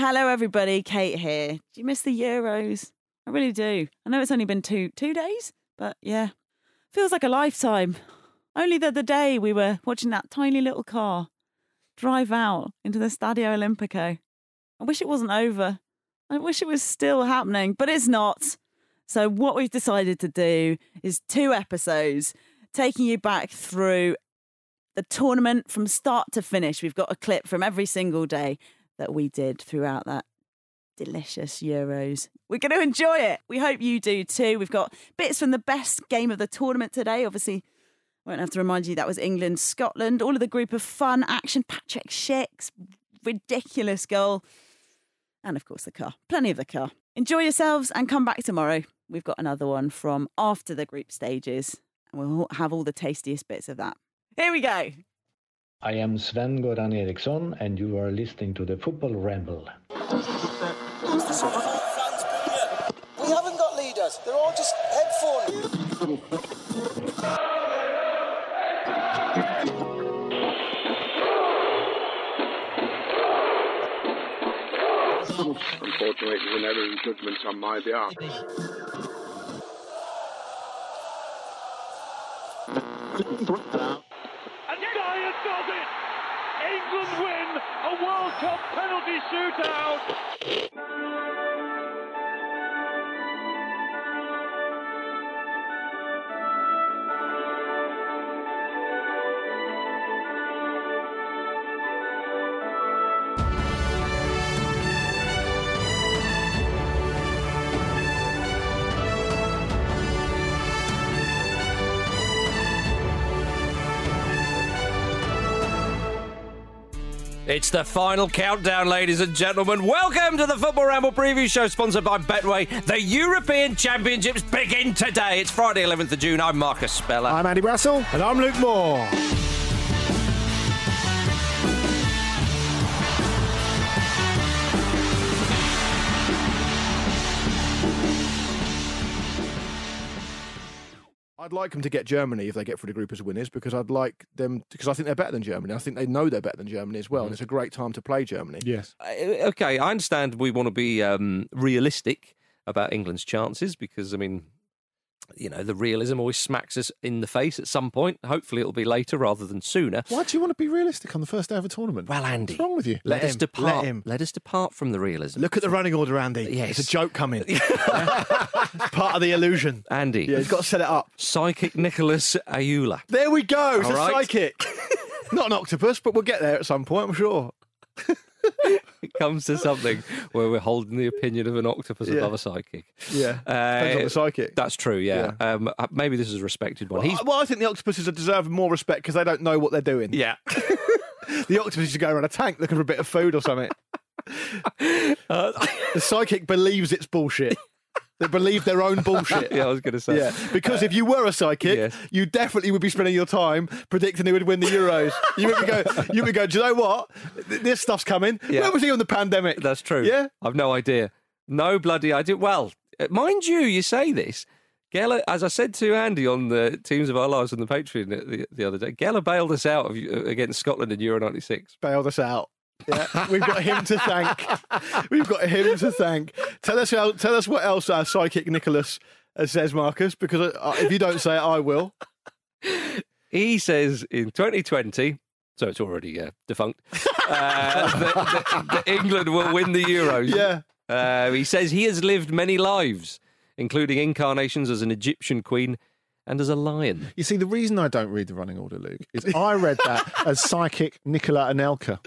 Hello, everybody. Kate here. Do you miss the Euros? I really do. I know it's only been two two days, but yeah, feels like a lifetime. Only the other day we were watching that tiny little car drive out into the Stadio Olimpico. I wish it wasn't over. I wish it was still happening, but it's not. So what we've decided to do is two episodes taking you back through the tournament from start to finish. We've got a clip from every single day that we did throughout that delicious Euros. We're going to enjoy it. We hope you do too. We've got bits from the best game of the tournament today. Obviously, I won't have to remind you that was England, Scotland, all of the group of fun action. Patrick Schick's ridiculous goal. And of course, the car. Plenty of the car. Enjoy yourselves and come back tomorrow. We've got another one from after the group stages, and we'll have all the tastiest bits of that. Here we go. I am Sven Goran Eriksson, and you are listening to the Football Ramble. We haven't got leaders. They're all just headphones. Unfortunately, it was an error in judgment on my behalf. Does it! England win a World Cup penalty shootout! It's the final countdown, ladies and gentlemen. Welcome to the Football Ramble preview show sponsored by Betway. The European Championships begin today. It's Friday, 11th of June. I'm Marcus Speller. I'm Andy Russell. And I'm Luke Moore. I'd like them to get Germany if they get through the group as winners because I'd like them because I think they're better than Germany. I think they know they're better than Germany as well, and it's a great time to play Germany. Yes. Uh, Okay, I understand we want to be um, realistic about England's chances because, I mean, you know, the realism always smacks us in the face at some point. Hopefully, it'll be later rather than sooner. Why do you want to be realistic on the first day of a tournament? Well, Andy, What's wrong with you? Let, Let us him, depart. let him. Let us depart from the realism. Look at the running order, Andy. Yes. It's a joke coming. It's part of the illusion. Andy, Yeah, he's got to set it up. psychic Nicholas Aylward. There we go. It's All a right. psychic. Not an octopus, but we'll get there at some point, I'm sure. It comes to something where we're holding the opinion of an octopus Yeah. above a psychic. Yeah. Uh, Depends on the psychic. That's true, yeah. Um, uh, maybe this is a respected one. well, I- well, I think the octopuses deserve more respect because they don't know what they're doing. yeah. The octopus should go around a tank looking for a bit of food or something. the psychic believes it's bullshit. They believe their own bullshit. yeah, I was going to say. Yeah, because if you were a psychic, Yes. you definitely would be spending your time predicting who would win the Euros. You would be go, you would go. Do you know what? This stuff's coming. Yeah. Where was he on the pandemic? That's true. Yeah. I've no idea. No bloody idea. Well, uh, mind you, you say this. Geller, as I said to Andy on the Teams of Our Lives on the Patreon the, the other day, Geller bailed us out of, uh, against Scotland in Euro 96. Bailed us out. Yeah, we've got him to thank. We've got him to thank. Tell us, how, tell us what else our psychic Nicholas says, Marcus. Because if you don't say it, I will. He says in 2020, so it's already uh, defunct, uh, that, that- that England will win the Euros. Yeah. Uh, he says he has lived many lives, including incarnations as an Egyptian queen and as a lion. You see, the reason I don't read the running order, Luke, is I read that as psychic Nicolas Anelka,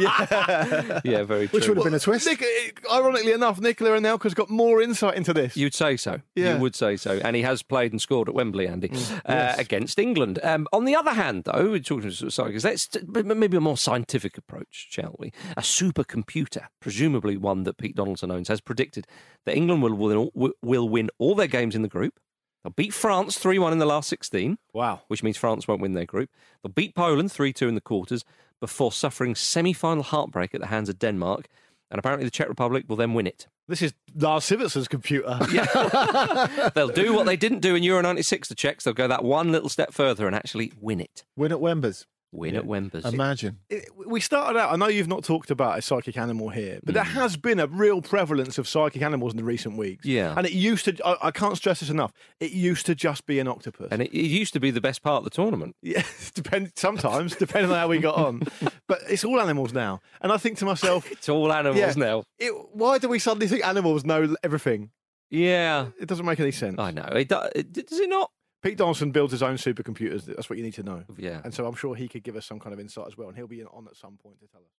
Yeah, yeah, very true. which would have been a twist. Nick, ironically enough, Nicolas Anelka's got more insight into this. You'd say so. Yeah. You would say so. And he has played and scored at Wembley, Andy, uh, against England. Um, on the other hand, though, we're talking about of psychics, let's t- m- maybe a more scientific approach, shall we? A supercomputer, presumably one that Pete Donaldson owns, has predicted that England will win all, will win all their games in the group. They'll beat France 3 1 in the last 16, Wow. which means France won't win their group. They'll beat Poland 3 2 in the quarters before suffering semi final heartbreak at the hands of Denmark. And apparently, the Czech Republic will then win it. This is Lars Sivertsen's computer. They'll do what they didn't do in Euro 96, the Czechs. They'll go that one little step further and actually win it. Win at Wembers. Win at Wembers. Imagine. It- we started out. I know you've not talked about a psychic animal here, but Hmm. there has been a real prevalence of psychic animals in the recent weeks. Yeah. and it used to. I, I can't stress this enough. It used to just be an octopus. and it, it used to be the best part of the tournament. Yeah, depend sometimes depending on how we got on, but it's all animals now. And I think to myself, It's all animals Yeah. now. it, why do we suddenly think animals know everything? Yeah. It doesn't make any sense. I know. It, do- it, does it not? Pete Donaldson builds his own supercomputers. That's what you need to know. Yeah. And so I'm sure he could give us some kind of insight as well, and he'll be on at some point to tell us.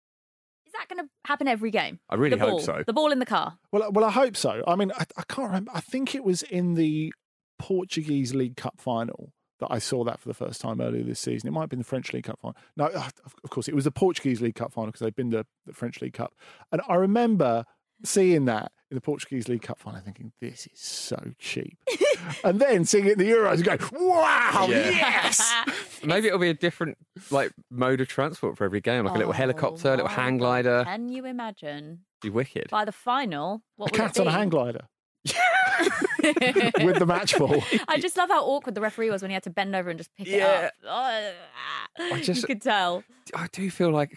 Is that going to happen every game? I really the hope ball, so. The ball in the car. Well, well, I hope so. I mean, I, I can't remember. I think it was in the Portuguese League Cup final that I saw that for the first time earlier this season. It might have been the French League Cup final. No, uh, of of course, it was the Portuguese League Cup final because they've been to the French League Cup. And I remember seeing that in the Portuguese League Cup final, thinking, this is so cheap. and then seeing it in the Euros and going, wow, Yeah. yes! Maybe it'll be a different like mode of transport for every game, like a little Oh, helicopter, a little my hang glider. Can you imagine? Be wicked. By the final, what A would cat it on a be? hang glider with the match ball. I just love how awkward the referee was when he had to bend over and just pick Yeah. it up. Oh, just- you could tell. I do feel like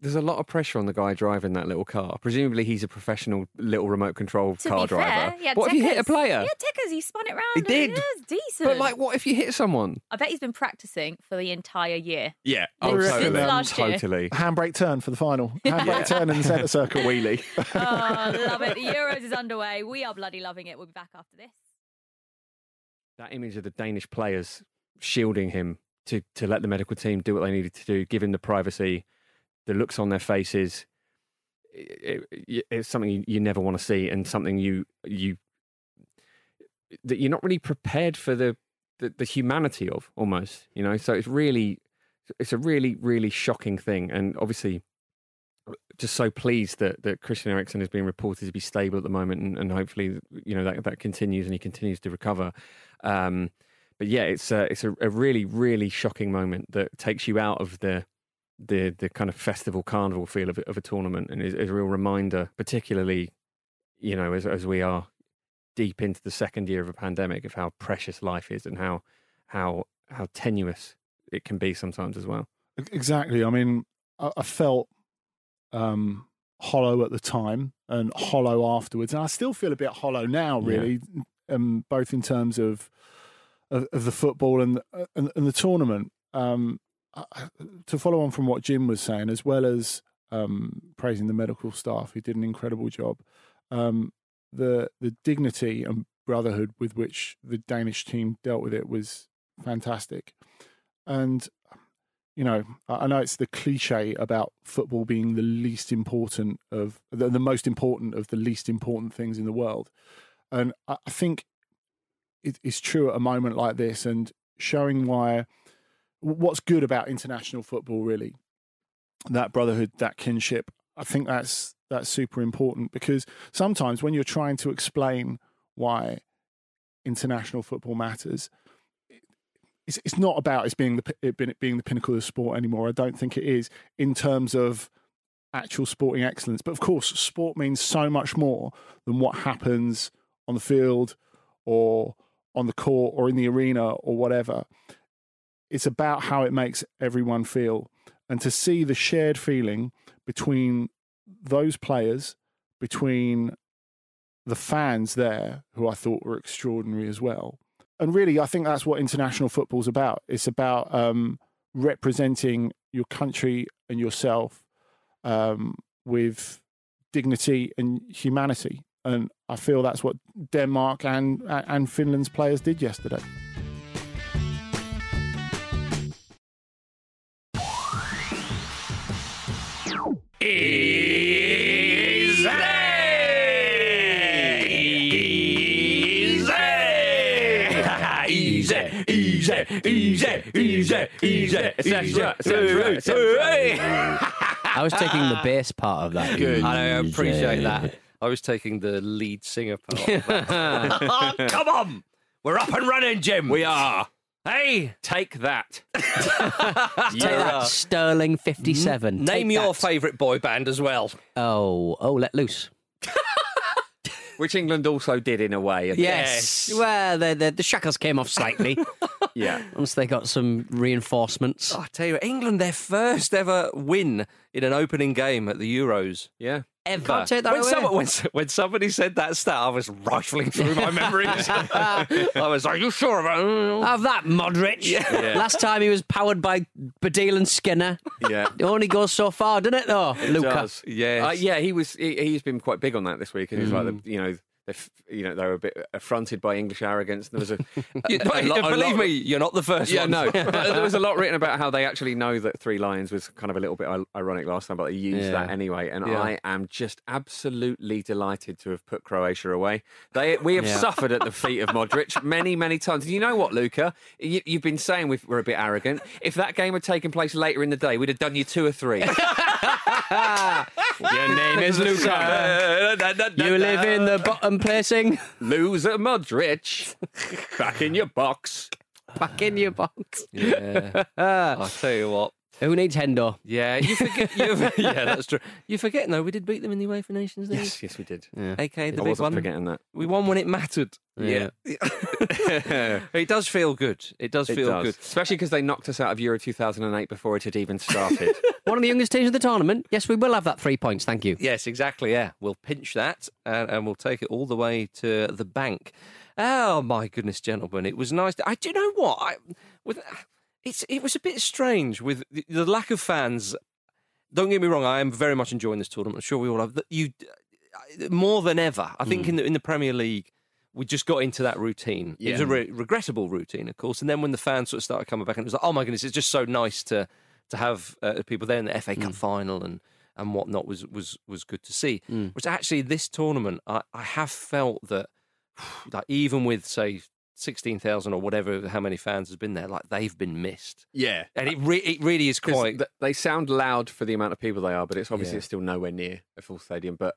there's a lot of pressure on the guy driving that little car. Presumably, he's a professional little remote control To car be driver. fair, he had what if you hit a player? Yeah, tickers. He spun it round. He did. It was decent. But like, what if you hit someone? I bet he's been practicing for the entire year. Yeah, oh, Since totally. last year. totally. Handbrake turn for the final. Handbrake turn in the centre circle. Wheelie. oh, love it. The Euros is underway. We are bloody loving it. We'll be back after this. that image of the Danish players shielding him to to let the medical team do what they needed to do, give him the privacy, the looks on their faces. It, it- it's something you, never want to see, and something you you that you're not really prepared for the, the the humanity of almost. You know, so it's really it's a really really shocking thing, and obviously. Just so pleased that, that Christian Eriksen is being reported to be stable at the moment, and, and hopefully, you know that that continues and he continues to recover. Um, but yeah, it's a, it's a, a really really shocking moment that takes you out of the the the kind of festival carnival feel of, a- of a tournament, and is, is a real reminder, particularly you know as as we are deep into the second year of a pandemic, of how precious life is and how how how tenuous it can be sometimes as well. Exactly. I mean, I, I felt um, hollow at the time and hollow afterwards, and I still feel a bit hollow now. Yeah. Really, um, both in terms of of, of the football and, and and the tournament. Um, To follow on from what Jim was saying, as well as um, praising the medical staff who did an incredible job, um, the the dignity and brotherhood with which the Danish team dealt with it was fantastic. And you know, I know it's the cliche about football being the least important of the, the most important of the least important things in the world, and I think it, it's true at a moment like this, and showing why what's good about international football really that brotherhood, that kinship. I think that's that's super important because sometimes when you're trying to explain why international football matters, it's it's not about it's being the it being, it being the pinnacle of sport anymore. I don't think it is in terms of actual sporting excellence. But of course, sport means so much more than what happens on the field or on the court or in the arena or whatever. It's about how it makes everyone feel. And to see the shared feeling between those players, between the fans there, who I thought were extraordinary as well. And really, I think that's what international football's about. It's about um, representing your country and yourself um, with dignity and humanity. And I feel that's what Denmark and and Finland's players did yesterday. Easy! Easy! Easy! Easy! Easy! Easy! Easy! I was taking the bass part of that. Good. I appreciate Easy. that. I was taking the lead singer part. of that. Oh, come on! We're up and running, Jim. We are. Hey, Take that. Take that, Sterling 57. name Take your that. favourite boy band as well. Oh, oh, let loose. Which England also did in a way. Yes. Well, the, the, the shackles came off slightly. Yeah. Once they got some reinforcements. Oh, I tell you, England, their first ever win in an opening game at the Euros. Yeah. Ever. Can't take that when, away. someone- when, when somebody said that stat, I was rifling through my memories. I was like, you sure about? Have that, Modric. Yeah. Last time he was powered by Baddiel and Skinner. Yeah. It only goes so far, doesn't it, though, Luka? does. Yes. Uh, yeah, he was. He, he's been quite big on that this week, and he's like, Mm. the, you know, they, you know, they were a bit affronted by English arrogance. There was a, a lot- a believe lot- me, you're not the first Yeah, one. no. There was a lot written about how they actually know that Three Lions was kind of a little bit ironic last time, but they used Yeah. that anyway. And Yeah. I am just absolutely delighted to have put Croatia away. They, we have Yeah. suffered at the feet of Modric many, many times. And you know what, Luka? You, you've been saying we've, we're a bit arrogant. If that game had taken place later in the day, we'd have done you two or three. Your name is Luka. You live in the bottom placing. Loser Modric. Back in your box. Back in your box. Yeah. I'll tell you what. Who needs Hendo? Yeah, you forget. You, yeah, that's true. You forget, though, we did beat them in the UEFA Nations League. Yes, yes, we did. Yeah. Okay, the I big wasn't one. forgetting that. We won when it mattered. Yeah. it does feel good. It does It feel does. good. Especially because they knocked us out of Euro 2008 before it had even started. One of the youngest teams of the tournament. Yes, we will have that three points. Thank you. Yes, exactly. Yeah, we'll pinch that and, and we'll take it all the way to the bank. Oh my goodness, gentlemen, it was nice. To, I do you know what? I, with it's it was a bit strange with the, the lack of fans. Don't get me wrong, I am very much enjoying this tournament. I'm sure we all have. You uh, more than ever. I think mm. in the in the Premier League. We just got into that routine. It was a re- regrettable routine, of course. And then when the fans sort of started coming back, and it was like, oh my goodness, it's just so nice to to have uh, people there in the FA Cup mm. final and and whatnot was was was good to see. Mm. Which actually, this tournament, I, I have felt that, like even with say sixteen thousand or whatever, how many fans has been there, like they've been missed. yeah. And it re- it really is quite. th- they sound loud for the amount of people they are, but it's obviously Yeah. it's still nowhere near a full stadium. But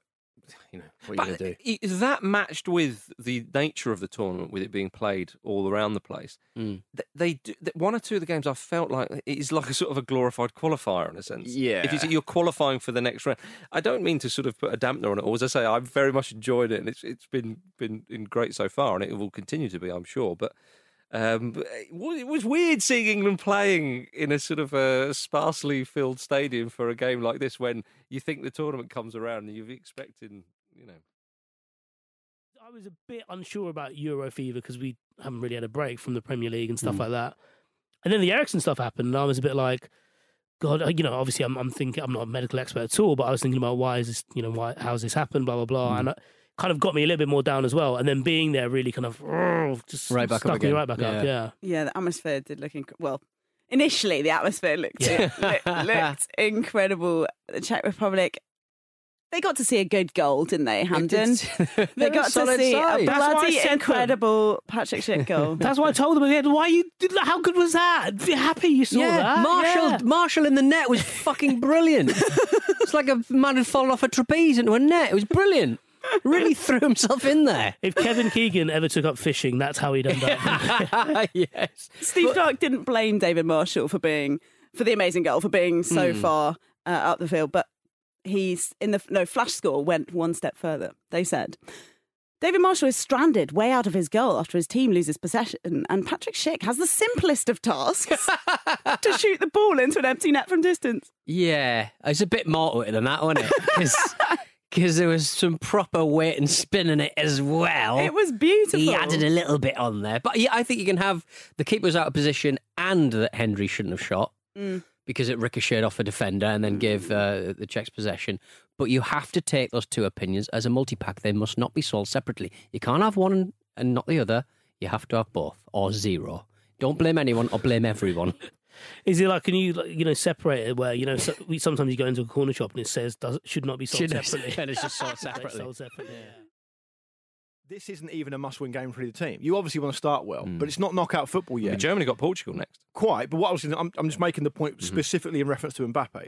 you know what are you going to do? i- that matched with the nature of the tournament, with it being played all around the place, Mm. th- they do, one or two of the games I felt like it is like a sort of a glorified qualifier in a sense. if Yeah. you, you're qualifying for the next round, I don't mean to sort of put a dampener on it. Or as I say, I've very much enjoyed it, and it's it's been been, been great so far, and it will continue to be, I'm sure. But um, it was weird seeing England playing in a sort of a sparsely filled stadium for a game like this when you think the tournament comes around and you're expecting, you know. I was a bit unsure about Euro fever because we haven't really had a break from the Premier League and stuff Mm. like that. And then the Eriksen stuff happened, and I was a bit like, God, you know, obviously I'm, I'm thinking I'm not a medical expert at all, but I was thinking about why is this, you know, why how's this happened, blah blah blah, Mm. and it kind of got me a little bit more down as well. And then being there really kind of oh, just Right back up me right back up. Yeah. Yeah, Yeah, the atmosphere did look inc- well. Initially, the atmosphere looked Yeah. looked, looked incredible. The Czech Republic, they got to see a good goal, didn't they, Hampden? They They're got to see side. a That's why I bloody said them. incredible Patrick Schick goal. That's why I told them at the end. Why you? did- How good was that? Be happy you saw yeah, that. Marshall, Yeah. Marshall in the net was fucking brilliant. it's like a man had fallen off a trapeze into a net. It was brilliant. Really threw himself in there. If Kevin Keegan ever took up fishing, that's how he'd end up. yes. Steve Clarke didn't blame David Marshall for being for the amazing goal for being so Hmm. far uh, up the field, but he's in the no flash score went one step further. They said David Marshall is stranded way out of his goal after his team loses possession, and Patrick Schick has the simplest of tasks to shoot the ball into an empty net from distance. Yeah, it's a bit more to it than that, wasn't it? Because there was some proper weight and spin in it as well. It was beautiful. He added a little bit on there. But yeah, I think you can have the keeper's out of position and that Hendry shouldn't have shot Mm. because it ricocheted off a defender and then gave uh, the Czechs possession. But you have to take those two opinions as a multi pack. They must not be sold separately. You can't have one and- and not the other. You have to have both or zero. Don't blame anyone or blame everyone. Is it like can you like, you know separate it where you know so, we, sometimes you go into a corner shop and it says does should not be sold Should separately. and it's just sold separately. sold separately. This isn't even a must-win game for either team. You obviously want to start well, Hmm. but it's not knockout football yet. Germany got Portugal next. Quite, but what I was, I'm, I'm just making the point Mm-hmm. specifically in reference to Mbappe.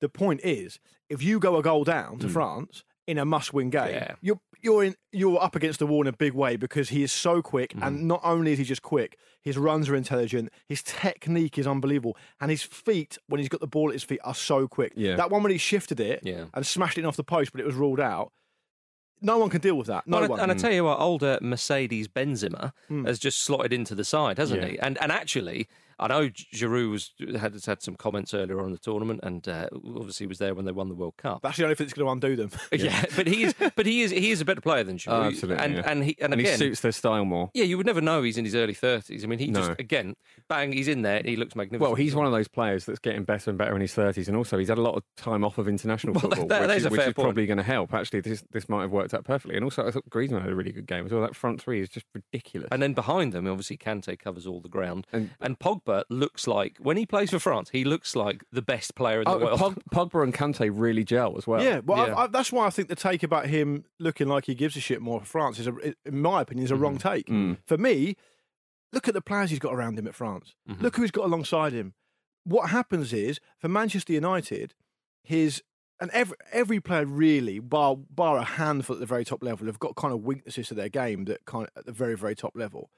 The point is, if you go a goal down to France in a must-win game, Mm. Yeah. you're you're in you're up against the wall in a big way because he is so quick, Mm-hmm. and not only is he just quick, his runs are intelligent, his technique is unbelievable, and his feet when he's got the ball at his feet are so quick. Yeah. That one when he shifted it Yeah. and smashed it off the post, but it was ruled out. no one can deal with that. No Well, one. And I tell you what, older Mercedes Benzema Mm. has just slotted into the side, hasn't Yeah. he? And and actually, I know Giroud was, had had some comments earlier on in the tournament, and uh, obviously was there when they won the World Cup. That's the only thing that's going to undo them. Yeah, but he is, but he is, he is a better player than Giroud. Oh, absolutely. and yeah. and he and, and again, he suits their style more. yeah, you would never know he's in his early thirties. I mean, he just again, bang, he's in there. and He looks magnificent. Well, he's one of those players that's getting better and better in his thirties, and also he's had a lot of time off of international Well, football, that- which, that is is, a which fair is probably going to help. Actually, this this might have worked out perfectly. And also, I thought Griezmann had a really good game as well. That front three is just ridiculous. And then behind them, obviously, Kante covers all the ground. And- And, Pogba looks like, when he plays for France, he looks like the best player in the Oh, world. Pog, Pogba and Kante really gel as well. yeah, well, yeah. I, that's why I think the take about him looking like he gives a shit more for France is, a, in my opinion, is a wrong take. Mm. For me, look at the players he's got around him at France. Mhm. Look who he's got alongside him. What happens is for Manchester United, his and every every player really, bar bar a handful at the very top level, have got kind of weaknesses to their game that kind of at the very very top level.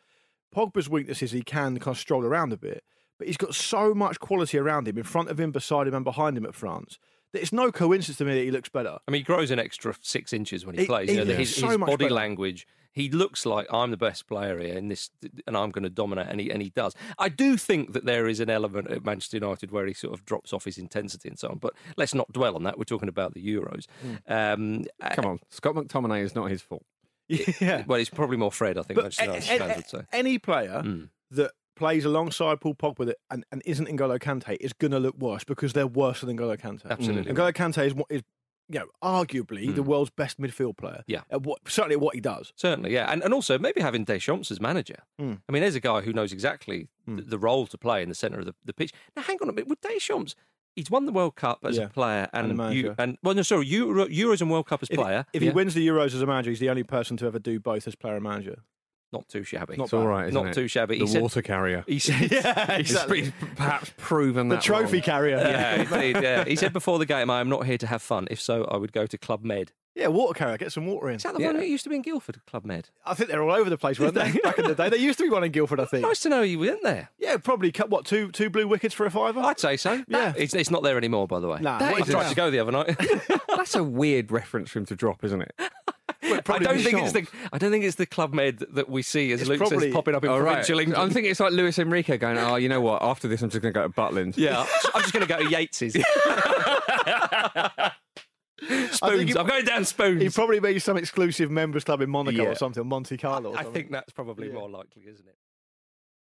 Pogba's weakness is he can kind of stroll around a bit, but he's got so much quality around him, in front of him, beside him, and behind him at France. That it's no coincidence to me that he looks better. I mean, he grows an extra six inches when he, He- plays. he You know, looks his so his much body better. language, he looks like I'm the best player here in this, and I'm going to dominate, and he and he does. I do think that there is an element at Manchester United where he sort of drops off his intensity and so on. But let's not dwell on that. We're talking about the Euros. Um, uh, Come on, Scott McTominay is not his fault. Yeah, Well, it's probably more Fred. I think but Manchester United fans would say. any player Mm. that plays alongside Paul Pogba that, and, and isn't N'Golo Kante is going to look worse because they're worse than N'Golo Kante. Absolutely. And N'Golo Kante is, what is you know, arguably the world's best midfield player. Yeah. At what, certainly at what he does. Certainly, yeah, and and also maybe having Deschamps as manager. Mm. I mean, there's a guy who knows exactly Hmm. the, the role to play in the centre of the, the pitch. Now, hang on a minute, with Deschamps, he's won the World Cup as Yeah, a player and a and manager. you, and well, no, sorry, Euro, Euros and World Cup as If, player. if he wins the Euros as a manager, he's the only person to ever do both as player and manager. Not too shabby. Not It's all bad. right, isn't Not it? too shabby. The He said- water carrier. He said, yeah, He's, exactly. he's perhaps proven The that trophy wrong. carrier. yeah, indeed, yeah. He said before the game, "I am not here to have fun. If so, I would go to Club Med." Yeah, water carrier. Get some water in. Is that the Yeah. one that used to be in Guildford, Club Med? I think they're all over the place, weren't they? Back in the day, there used to be one in Guildford. I think. Nice to know you went there. Yeah, probably cut what two two blue wickets for a fiver. I'd say so. Yeah. it's, it's not there anymore, by the way. Nah, That I is is tried to go the other night. That's a weird reference for him to drop, isn't it? I don't be think it's the. I don't think it's the Club Med that we see as It's Luke probably- says popping up in All right. provincial England. I'm thinking it's like Luis Enrique going, oh, you know what? After this, I'm just going to go to Butlins. Yeah, I'm just going to go to Yates's. spoons. he- I'm going down spoons. He probably made some exclusive members club in Monaco Yeah. or something, Monte Carlo. Or I think that's probably Yeah. more likely, isn't it?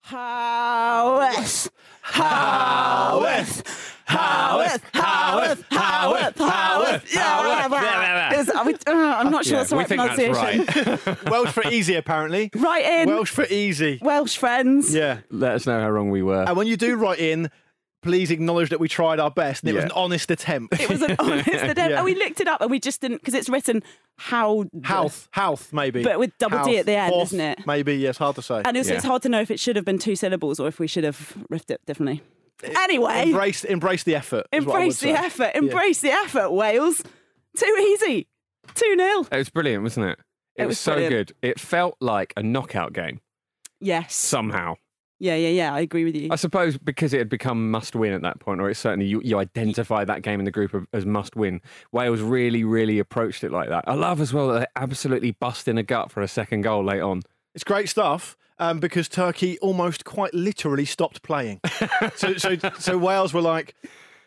Howeth, Howeth, Howeth, Howeth, Howeth, Howeth. Yeah, whatever. Is- are we- uh, I'm not sure Yeah, that's the we right think that's pronunciation. Welsh for easy, apparently. Right in, Welsh for easy. Welsh friends. Yeah. Let us know how wrong we were. And when you do write in, please acknowledge that we tried our best and it was an honest attempt. It was an honest attempt. Yeah. And we looked it up and we just didn't, because it's written how. Health, health, maybe. But with double D at the end, Horth, isn't it? Maybe, yes, hard to say. And also, it's hard to know if it should have been two syllables or if we should have riffed it differently. Anyway, Embrace, embrace the effort. is what I would embrace the say. effort. Embrace the effort, Wales. Too easy. 2 0. It was brilliant, wasn't it? It, It was, was so brilliant. good. It felt like a knockout game Yes. somehow. Yeah, yeah, yeah. I agree with you. I suppose because it had become must win at that point, or it's certainly you, you identify that game in the group as must win. Wales really, really approached it like that. I love as well that they absolutely bust in a gut for a second goal late on. It's great stuff um, because Turkey almost quite literally stopped playing. so, so, so Wales were like,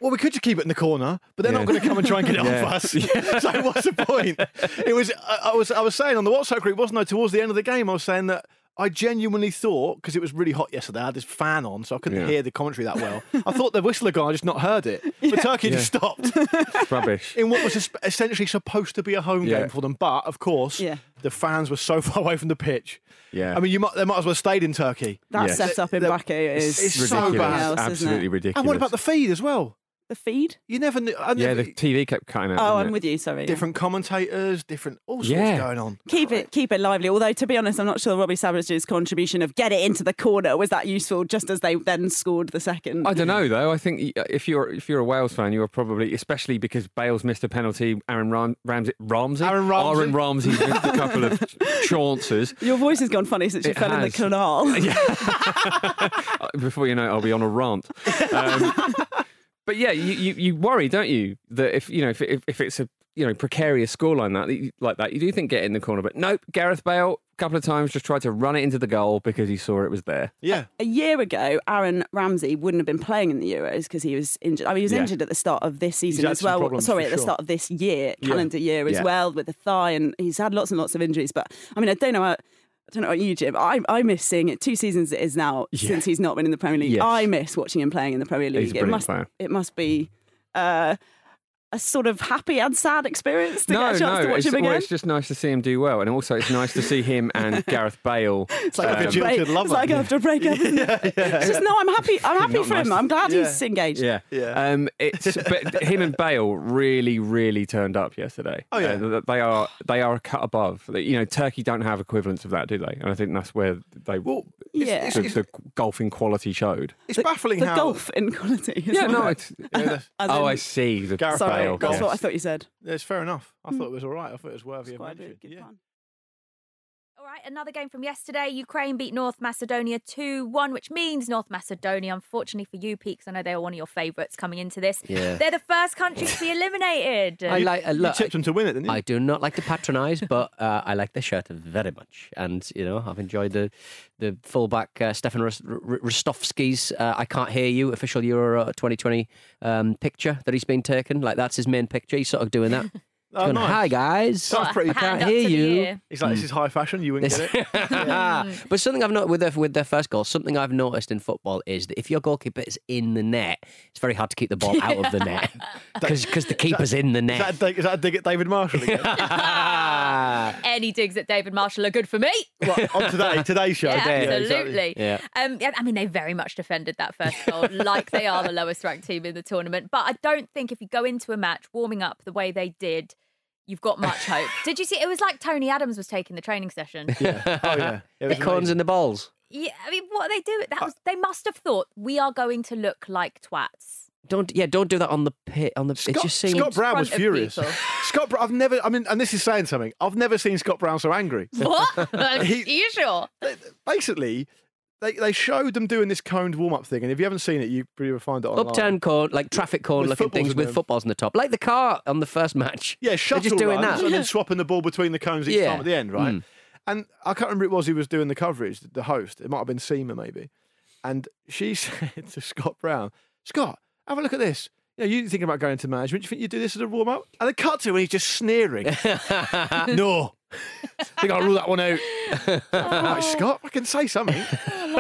well, we could just keep it in the corner, but they're not going to come and try and get it Yeah. off us. so what's the point? It was. I, I was. I was saying on the WhatsApp group, wasn't I? Towards the end of the game, I was saying that. I genuinely thought because it was really hot yesterday. I had this fan on, so I couldn't Yeah. hear the commentary that well. I thought the whistler guy just not heard it, but Turkey just stopped It's rubbish. in what was es- essentially supposed to be a home Yeah. game for them. But of course, Yeah. the fans were so far away from the pitch. Yeah. I mean, you might they might as well have stayed in Turkey. that Yes. setup in The- Baku is it's so something bad. else, isn't Absolutely it? ridiculous. And what about the feed as well? The feed? You never knew. I Yeah, never, the TV kept cutting out. Oh, didn't I'm it? with you. Sorry. different commentators, different all sorts Yeah. going on. Keep it, keep it lively. Although, to be honest, I'm not sure Robbie Savage's contribution of get it into the corner was that useful. Just as they then scored the second. I don't know though. I think y- if you're if you're a Wales fan, you are probably, especially because Bale's missed a penalty. Aaron Ram- Ramsey, Ramsey, Aaron Ramsey. Aaron Ramsey missed a couple of chances. Your voice has gone funny since you It fell in the has. canal. Before you know it, I'll be on a rant. Um, But yeah, you, you, you worry, don't you, that if you know if, if, if it's a you know precarious scoreline that that like that, you do think get in the corner. But nope, Gareth Bale a couple of times just tried to run it into the goal because he saw it was there. Yeah. A year ago, Aaron Ramsey wouldn't have been playing in the Euros because he was injured. I mean, he was Yeah. injured at the start of this season as well. Sorry, for at the start of this year, Yeah. calendar year as Yeah. well, with the thigh, and he's had lots and lots of injuries. But I mean, I don't know. How, I don't know about you, Jim. I, I miss seeing it. Two seasons it is now Yeah. since he's not been in the Premier League. Yes. I miss watching him playing in the Premier League. It must player. it must be uh, a sort of happy and sad experience to get a chance to watch it's, him well, it's just nice to see him do well, and also it's nice to see him and Gareth Bale. It's like, Um, after, a break, jilted lover. it's like after a breakup, isn't it? It's just no. I'm happy. I'm happy Not for him. I'm glad Yeah. he's engaged. Yeah, Yeah. Um, it's but him and Bale really, really turned up yesterday. Oh, yeah. Uh, they are they are a cut above. You know, Turkey don't have equivalents of that, do they? And I think that's where they Well, Yeah. the, the golfing quality showed. it's baffling the how golf inequality. as Yeah, no, it's. Yeah, that's, As oh, in- I see. The Gareth Sorry, Bale. that's what I thought you said. it's fair enough. I hmm. thought it was all right. I thought it was worthy of Quite a mention. good Yeah. pun. All right, another game from yesterday. Ukraine beat North Macedonia 2 1, which means North Macedonia, unfortunately for you, Peaks, I know they were one of your favourites coming into this. Yeah. They're the first country to be eliminated. I like. Uh, You look, tipped them to win it, didn't you? I do not like to patronise, but uh, I like the shirt very much, and you know I've enjoyed the the fullback uh, Stefan Ros- R- Rostovsky's uh, "I Can't Hear You" official Euro 2020 um, picture that he's been taken. Like that's his main picture. He's sort of doing that. Oh, Going, nice. Hi guys, Sounds pretty- I can't hear you. ear. He's like, this is high fashion. You wouldn't get it. but something I've noticed with their, with their first goal, something I've noticed in football is that if your goalkeeper is in the net, it's very hard to keep the ball out of the net because the keeper's in the Is net. that, a dig, is that a dig at David Marshall again? Any digs at David Marshall are good for me. what, on today, today's show? Yeah, exactly. absolutely. Yeah. Um, yeah, I mean, they very much defended that first goal like they are the lowest ranked team in the tournament. But I don't think if you go into a match warming up the way they did, you've got much hope. did you see? It was like Tony Adams was taking the training session. Yeah. Oh, yeah. The was corns and the balls. Yeah, I mean, what are they doing? That was, they must have thought we are going to look like twats. Don't yeah, don't do that on the pit. On the it Scott, just seems Scott Brown was furious. Scott Brown, I've never, I mean, and this is saying something, I've never seen Scott Brown so angry. What? are He- you sure? Basically, they, they showed them doing this coned warm up thing, and if you haven't seen it, you probably will find it online. upturned cone, like traffic cone With looking things with them. footballs in the top, like the car on the first match. Yeah, They're shuttle just doing runs that. and then swapping the ball between the cones each Yeah. time at the end, right? Mm. And I can't remember who it was who was doing the coverage, the host. It might have been Seema, maybe. And she said to Scott Brown, Scott, have a look at this. You know, you thinking about going to management? Do you think you do this as a warm up? And they cut to when he's just sneering. no. I think I'll rule that one out. I'm like, Scott, I can say something.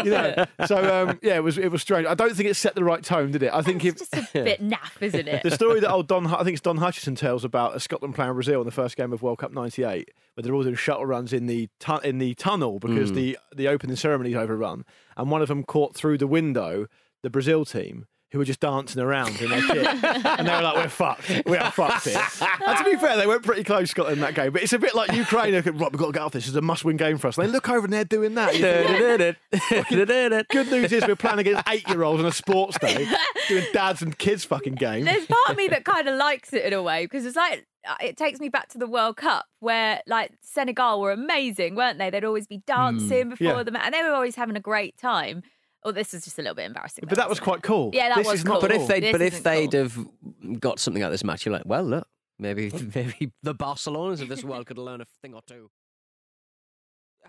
You know. So um, yeah, it was it was strange. I don't think it set the right tone, did it? I think It's just a bit naff, isn't it? the story that old Don, I think it's Don Hutchison tells about a Scotland playing Brazil in the first game of World Cup '98, where they're all doing shuttle runs in the tu- in the tunnel because Mm. the the opening ceremony's overrun, and one of them caught through the window the Brazil team. Who were just dancing around in their kit, and they were like, "We're fucked. We are fucked here." And to be fair, they went pretty close, Scotland, in that game. But it's a bit like Ukraine. They're Right, we've got to get off this. It's a must-win game for us. And they look over and they're doing that. Good news is we're playing against eight-year-olds on a sports day, doing dads and kids fucking games. There's part of me that kind of likes it in a way because it's like uh, it takes me back to the World Cup where like Senegal were amazing, weren't they? They'd always be dancing before yeah. the match, and they were always having a great time. Oh, this is just a little bit embarrassing. But that was quite cool. Yeah, that this was is not cool. But if they This but if they'd cool. have got something out of this match, you're like, well, look, maybe maybe the Barcelonas of this world could learn a thing or two.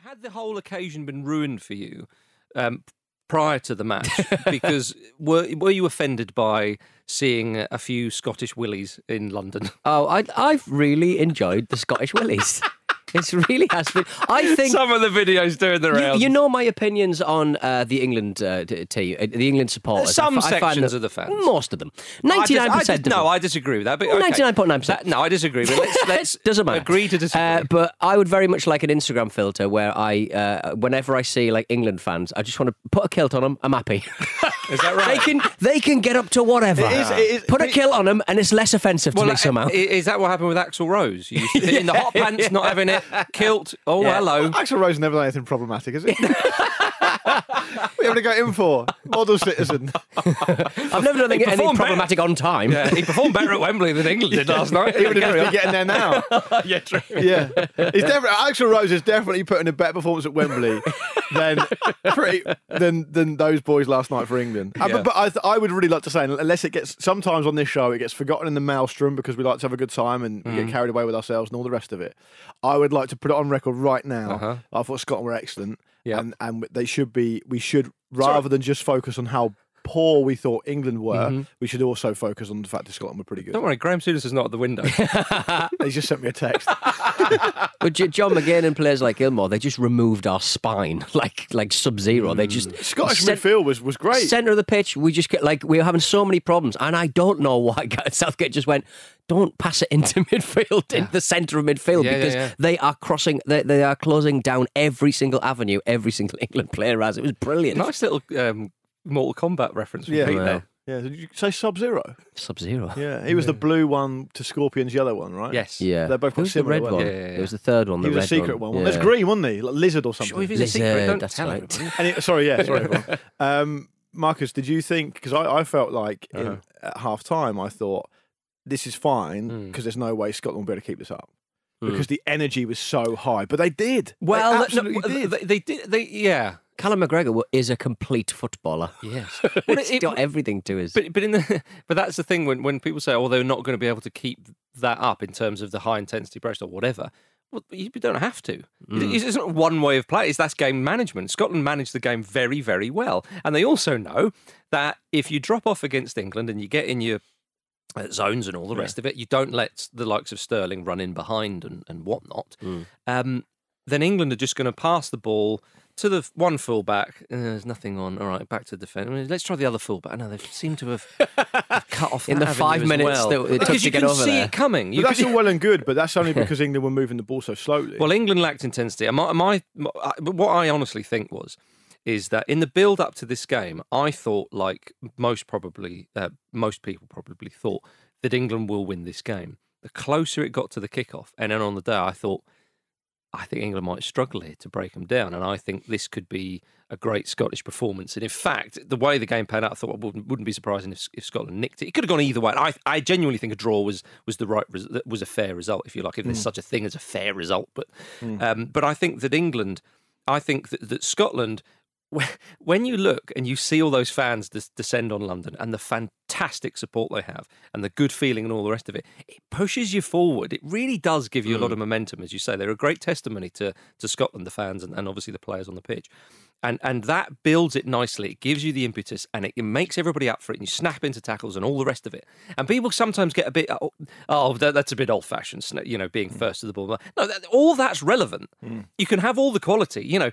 Had the whole occasion been ruined for you um, prior to the match? because were were you offended by seeing a few Scottish willies in London? Oh, I I've really enjoyed the Scottish Willies. It really has been. I think Some of the videos doing the You, rounds. you know my opinions on uh, the England uh, team, uh, the England supporters. Some I fi- I sections of the fans. most of them, ninety nine percent. No, I disagree with that. But ninety nine point nine percent. No, I disagree. But let's let's Doesn't matter. agree to disagree. Uh, but I would very much like an Instagram filter where I, uh, whenever I see like England fans, I just want to put a kilt on them. I'm happy. Is that they right? can they can get up to whatever. It is- it is- put a it- kilt on them, and it's less offensive to me somehow. Is that what happened with Axl Rose? You used to be in the hot pants, not having it, kilt. Oh, Yeah. hello. Axl Rose never done anything problematic, is it? we have to go in for model citizen. I've never done anything any performed problematic on time. Yeah, he performed better at Wembley than England did last night. He would have Carry just on. been getting there now. yeah, true. Yeah, he's definitely Axl Rose is definitely putting a better performance at Wembley than pretty, than than those boys last night for England. Uh, Yeah. but but I, th- I would really like to say, unless it gets sometimes on this show, it gets forgotten in the maelstrom because we like to have a good time and we Mm. get carried away with ourselves and all the rest of it. I would like to put it on record right now. Uh-huh. I thought Scotland were excellent, Yeah. and and they should be. We should rather than just focus on how poor we thought England were, Mhm. we should also focus on the fact that Scotland were pretty good. Don't worry, Graham Souness is not at the window. He just sent me a text. But John McGinn and players like Ilmore, they just removed our spine like like Sub Zero. They just Mm. Scottish cent- midfield was was great. Centre of the pitch, we just get like we were having so many problems, and I don't know why Southgate just went. Don't pass it into midfield, into the centre of midfield, Yeah, yeah, because yeah. they are crossing, they, they are closing down every single avenue every single England player has. It was brilliant. nice little um, Mortal Kombat reference from Yeah. Pete there. Yeah, did you say Sub Zero? Sub Zero. Yeah, he was the blue one to Scorpion's yellow one, right? Yes. Yeah. They're both got Who's the similar, red one? they? Yeah, yeah, yeah. It was the third one. He the was a red secret one. Yeah. There's green, wasn't he? Like lizard or something. Sure, if he's a secret, Lizard, don't that's tell right. everybody. And it- sorry, yeah, sorry. everyone. um, Marcus, did you think? Because I, I felt like in, Uh-huh. at half time, I thought this is fine Mm. because there's no way Scotland will be able to keep this up Mm. because the energy was so high. But they did. Well, they absolutely well, did. They, they did. They yeah. Callum McGregor is a complete footballer. Yes. He's got everything to his. But but in the but that's the thing when when people say oh they're not going to be able to keep that up in terms of the high intensity pressure or whatever. Well, you don't have to. Mm. It's, not one way of play. It's that's game management. Scotland managed the game very, very well, and they also know that if you drop off against England and you get in your uh, zones and all the rest of it, you don't let the likes of Sterling run in behind and, and whatnot. Mm. Um, then England are just going to pass the ball to the one fullback. Uh, there's nothing on. All right, back to the defence. I mean, let's try the other fullback. No, they seem to have, have cut off In that the avenue five as minutes well. that it took because to you get can see it coming. But You that's could- all well and good, but that's only because England were moving the ball so slowly. well, England lacked intensity. And My, my, my, I- what I honestly think was is that in the build up to this game, I thought, like most probably, uh, most people probably thought that England will win this game. The closer it got to the kickoff, and then on the day, I thought, I think England might struggle here to break them down, and I think this could be a great Scottish performance. And in fact, the way the game panned out, I thought I wouldn't, wouldn't be surprising if, if Scotland nicked it. It could have gone either way. I, I genuinely think a draw was was the right res- was a fair result, if you like, if there's such a thing as a fair result. But um, but I think that England, I think that, that Scotland. Wh- When you look and you see all those fans des- descend on London and the fantastic support they have and the good feeling and all the rest of it, it pushes you forward. It really does give you a lot mm. of momentum, as you say. They're a great testimony to to Scotland, the fans, and, and obviously the players on the pitch. And and that builds it nicely. It gives you the impetus, and it, it makes everybody up for it. And you snap into tackles and all the rest of it. And people sometimes get a bit, oh, oh that, that's a bit old fashioned, you know, being mm. first to the ball. No, that, all that's relevant. Mm. You can have all the quality. You know,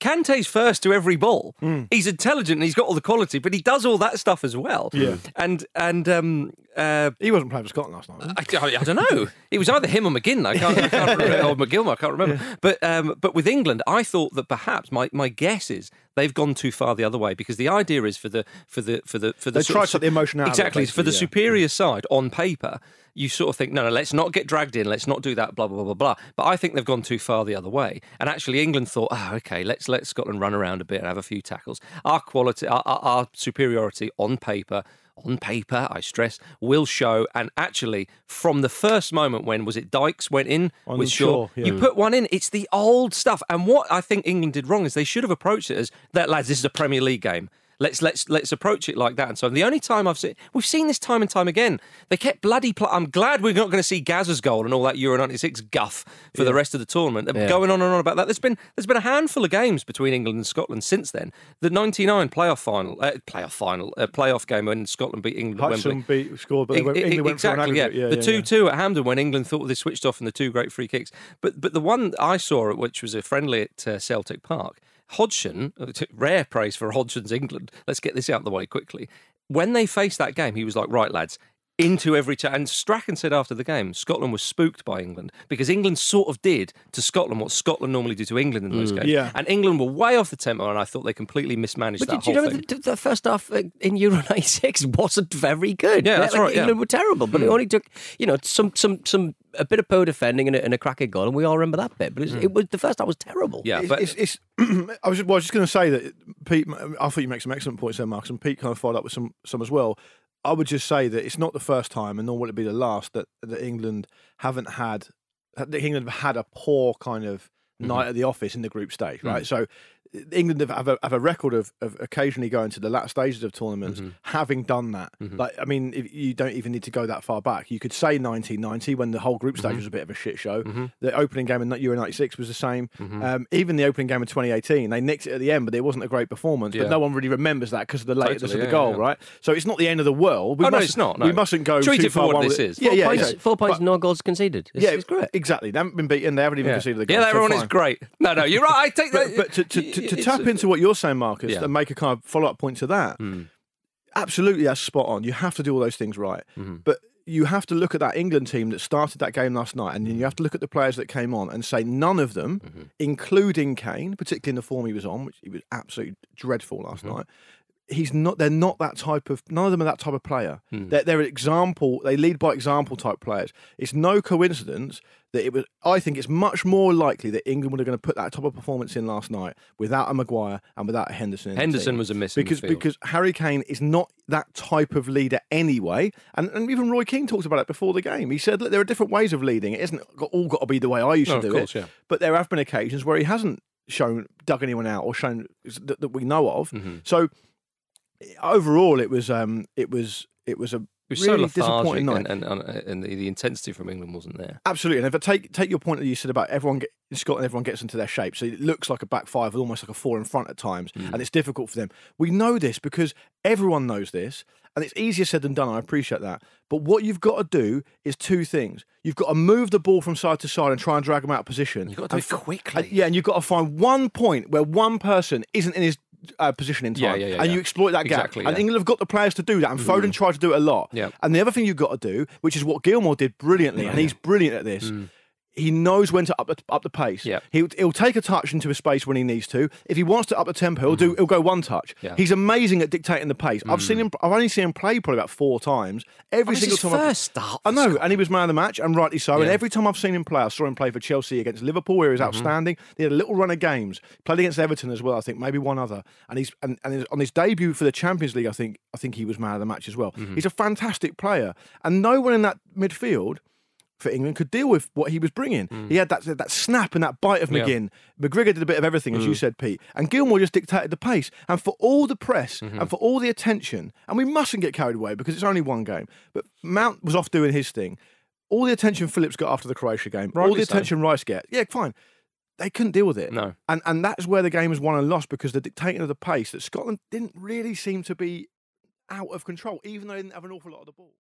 Kante's first to every ball. He's intelligent and he's got all the quality, but he does all that stuff as well. Yeah. And and um, uh, he wasn't playing for Scotland last night. I, I, I don't know. It was either him or McGinn. I can't, I can't remember. Or McGilmore. I can't remember. But um, but with England, I thought that perhaps my, my guess is they've gone too far the other way because the idea is for the for the for the for the They tried to the emotion out exactly for the yeah. superior side on paper. You sort of think no, no, let's not get dragged in. Let's not do that. Blah blah blah blah blah. But I think they've gone too far the other way. And actually, England thought, oh, okay, let's let Scotland run around a bit and have a few tackles. Our quality, our, our, our superiority on paper on paper, I stress, will show. And actually, from the first moment when was it Dykes went in On with Shaw, Shaw, yeah. you put one in. It's the old stuff. And what I think England did wrong is they should have approached it as that, lads. This is a Premier League game. Let's let's let's approach it like that. And so the only time I've seen we've seen this time and time again. They kept bloody. Pl- I'm glad we're not going to see Gazza's goal and all that Euro '96 guff for the rest of the tournament. Yeah. Going on and on about that. There's been there's been a handful of games between England and Scotland since then. The '99 playoff final, uh, playoff final, uh, playoff game when Scotland beat England. Hudson beat scored, but went, England went exactly, yeah. the yeah, two yeah. two at Hampden when England thought they switched off and the two great free kicks. But but the one I saw, which was a friendly at uh, Celtic Park, Hodgson, rare praise for Hodgson's England. Let's get this out of the way quickly. When they faced that game, he was like, "Right, lads." Into every chat, and Strachan said after the game, Scotland was spooked by England because England sort of did to Scotland what Scotland normally do to England in those mm. games. Yeah. and England were way off the tempo, and I thought they completely mismanaged But that did you whole know thing. the, the first half uh, in Euro '96 wasn't very good? Yeah, that's Like, right, yeah. England were terrible, but it mm. only took you know some some some a bit of poor defending and a, and a cracking goal, and we all remember that bit. But it was, mm. it was the first half was terrible. Yeah, It's- but it's, it's, I was just, well, I was just going to say that Pete. I thought you make some excellent points there, Marcus, and Pete kind of followed up with some some as well. I would just say that it's not the first time, and nor will it be the last, that, that England haven't had that England have had a poor kind of mm-hmm. night at the office in the group stage, right? Mm. So. England have, have, a, have a record of, of occasionally going to the latter stages of tournaments, mm-hmm. having done that. Mm-hmm. Like, I mean, if you don't even need to go that far back. You could say 1990 when the whole group stage mm-hmm. was a bit of a shit show. The opening game in Euro 96 was the same. Um, even the opening game in 2018, they nicked it at the end, but it wasn't a great performance. Yeah. But no one really remembers that because of the lateness Totally, of the yeah, goal, yeah. right? So it's not the end of the world. We Oh, no, mustn't- it's not, We mustn't go Treat too it for far what this is. Yeah, Four yeah, points, four points, But- no goals conceded. It's, yeah, it's great. Exactly. They haven't been beaten. They haven't even conceded the goal. yeah, everyone is great. No, no, you're right. I take that. but to, to, to, tap into what you're saying, Marcus, Yeah. And make a kind of follow up point to that, absolutely, that's spot on. You have to do all those things right. Mm-hmm. But you have to look at that England team that started that game last night, and then you have to look at the players that came on and say none of them, Mm-hmm. including Kane, particularly in the form he was on, which he was absolutely dreadful last Mm-hmm. night. He's not. They're not that type of. None of them are that type of player. Hmm. They're, they're example. They lead by example type players. It's no coincidence that it was. I think it's much more likely that England would were going to put that type of performance in last night without a Maguire and without a Henderson. Henderson was a miss because because Harry Kane is not that type of leader anyway. And, and even Roy Keane talked about it before the game. He said, look, there are different ways of leading. It isn't got, all got to be the way I used No, to of do course, it. yeah. But there have been occasions where he hasn't shown dug anyone out or shown that, that we know of. Mm-hmm. So overall, it was um, it was it was a It was really so disappointing night. and, and, and, and the, the intensity from England wasn't there. Absolutely, and if I take take your point that you said about everyone get, in Scotland, everyone gets into their shape, so it looks like a back five with almost like a four in front at times, Mm. and it's difficult for them. We know this because everyone knows this, and it's easier said than done. I appreciate that, but what you've got to do is two things: you've got to move the ball from side to side and try and drag them out of position. You've got to do it quickly. and- yeah, and you've got to find one point where one person isn't in his uh, position in time, Yeah, yeah, yeah, and you exploit that gap. Exactly, And. England have got the players to do that, and Foden tried to do it a lot. Yeah. And the other thing you've got to do, which is what Gilmour did brilliantly, and he's brilliant at this. He knows when to up the, up the pace. Yeah. He'll, he'll take a touch into a space when he needs to. If he wants to up the tempo, he'll do. He'll go one touch. Yeah. He's amazing at dictating the pace. I've seen him. I've only seen him play probably about four times. Every single time. I've- first start I know, and he was man of the match, and rightly so. And Yeah. every time I've seen him play, I saw him play for Chelsea against Liverpool, where he was Mm-hmm. outstanding. He had a little run of games. Played against Everton as well, I think, maybe one other. And he's and, and his- on his debut for the Champions League, I think I think he was man of the match as well. Mm-hmm. He's a fantastic player, and no one in that midfield. For England could deal with what he was bringing. He had that that snap and that bite of Mm. Yeah. Mm. McGinn. McGregor did a bit of everything, as you said, Pete. And Gilmour just dictated the pace. And for all the press Mm-hmm. and for all the attention, and we mustn't get carried away because it's only one game. But Mount was off doing his thing. All the attention Phillips got after the Croatia game, all Rightly the so. attention Rice get, yeah, fine. They couldn't deal with it. No. And and that's where the game was won and lost because the dictating of the pace that Scotland didn't really seem to be out of control, even though they didn't have an awful lot of the ball.